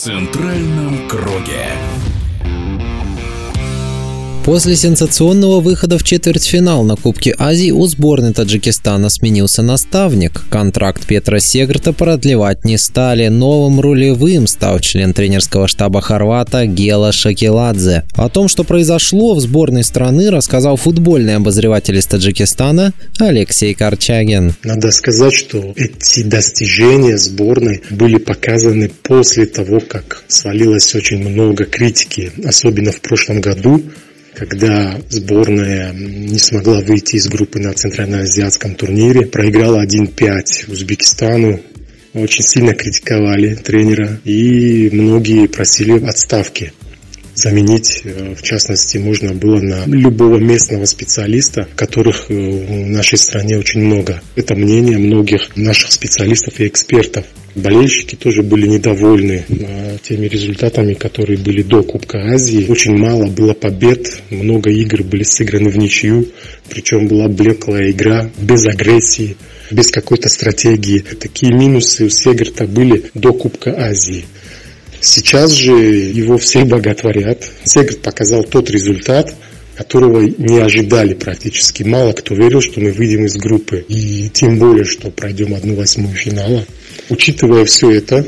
центральном круге. После сенсационного выхода в четвертьфинал на Кубке Азии у сборной Таджикистана сменился наставник. Контракт Петра Сегрта продлевать не стали. Новым рулевым стал член тренерского штаба Хорвата Гела Шакиладзе. О том, что произошло в сборной страны, рассказал футбольный обозреватель из Таджикистана Алексей Корчагин. Надо сказать, что эти достижения сборной были показаны после того, как свалилось очень много критики, особенно в прошлом году когда сборная не смогла выйти из группы на Центральноазиатском турнире, проиграла 1-5 Узбекистану, очень сильно критиковали тренера и многие просили отставки. Заменить, э, в частности, можно было на любого местного специалиста, которых э, в нашей стране очень много. Это мнение многих наших специалистов и экспертов. Болельщики тоже были недовольны а, теми результатами, которые были до Кубка Азии. Очень мало было побед, много игр были сыграны в ничью, причем была блеклая игра, без агрессии, без какой-то стратегии. Такие минусы у Сегерта были до Кубка Азии. Сейчас же его все боготворят. Сегерт показал тот результат, которого не ожидали практически. Мало кто верил, что мы выйдем из группы. И тем более, что пройдем одну восьмую финала. Учитывая все это,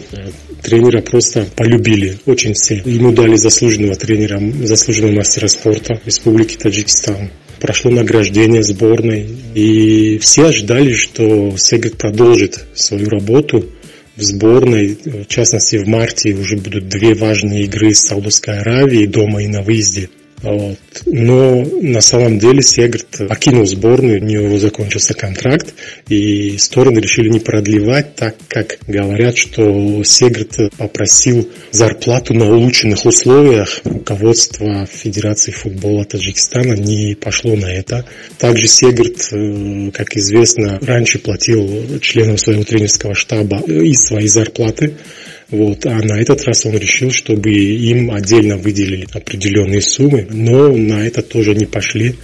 тренера просто полюбили очень все. Ему дали заслуженного тренера, заслуженного мастера спорта Республики Таджикистан. Прошло награждение сборной, и все ожидали, что Сегет продолжит свою работу в сборной. В частности, в марте уже будут две важные игры с Саудовской Аравией дома и на выезде. Вот. Но на самом деле Сегрт покинул сборную, у него закончился контракт, и стороны решили не продлевать, так как говорят, что Сегрт попросил зарплату на улучшенных условиях. Руководство Федерации футбола Таджикистана не пошло на это. Также Сегрт, э, как известно, раньше платил членам своего тренерского штаба из своей зарплаты. Вот. А на этот раз он решил, чтобы им отдельно выделили определенные суммы, но на это тоже не пошли.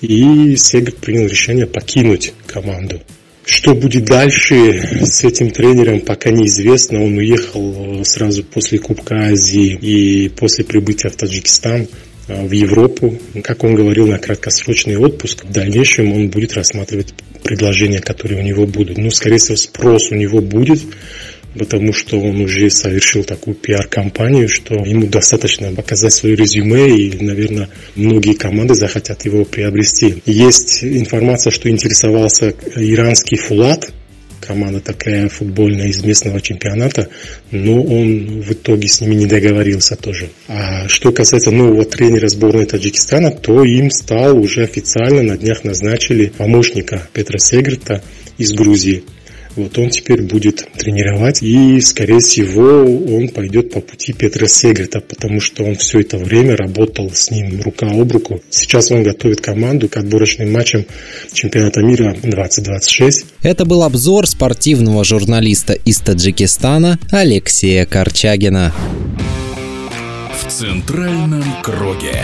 И Сегр принял решение покинуть команду. Что будет дальше с этим тренером, пока неизвестно. Он уехал сразу после Кубка Азии и после прибытия в Таджикистан э, в Европу. Как он говорил, на краткосрочный отпуск. В дальнейшем он будет рассматривать предложения, которые у него будут. Ну, скорее всего, спрос у него будет потому что он уже совершил такую пиар-компанию, что ему достаточно показать свое резюме, и, наверное, многие команды захотят его приобрести. Есть информация, что интересовался иранский Фулат, команда такая футбольная из местного чемпионата, но он в итоге с ними не договорился тоже. А что касается нового тренера сборной Таджикистана, то им стал уже официально на днях назначили помощника Петра Сегрта из Грузии. Вот он теперь будет тренировать, и, скорее всего, он пойдет по пути Петра Сегрета, потому что он все это время работал с ним рука об руку. Сейчас он готовит команду к отборочным матчам чемпионата мира 2026. Это был обзор спортивного журналиста из Таджикистана Алексея Корчагина. В центральном круге.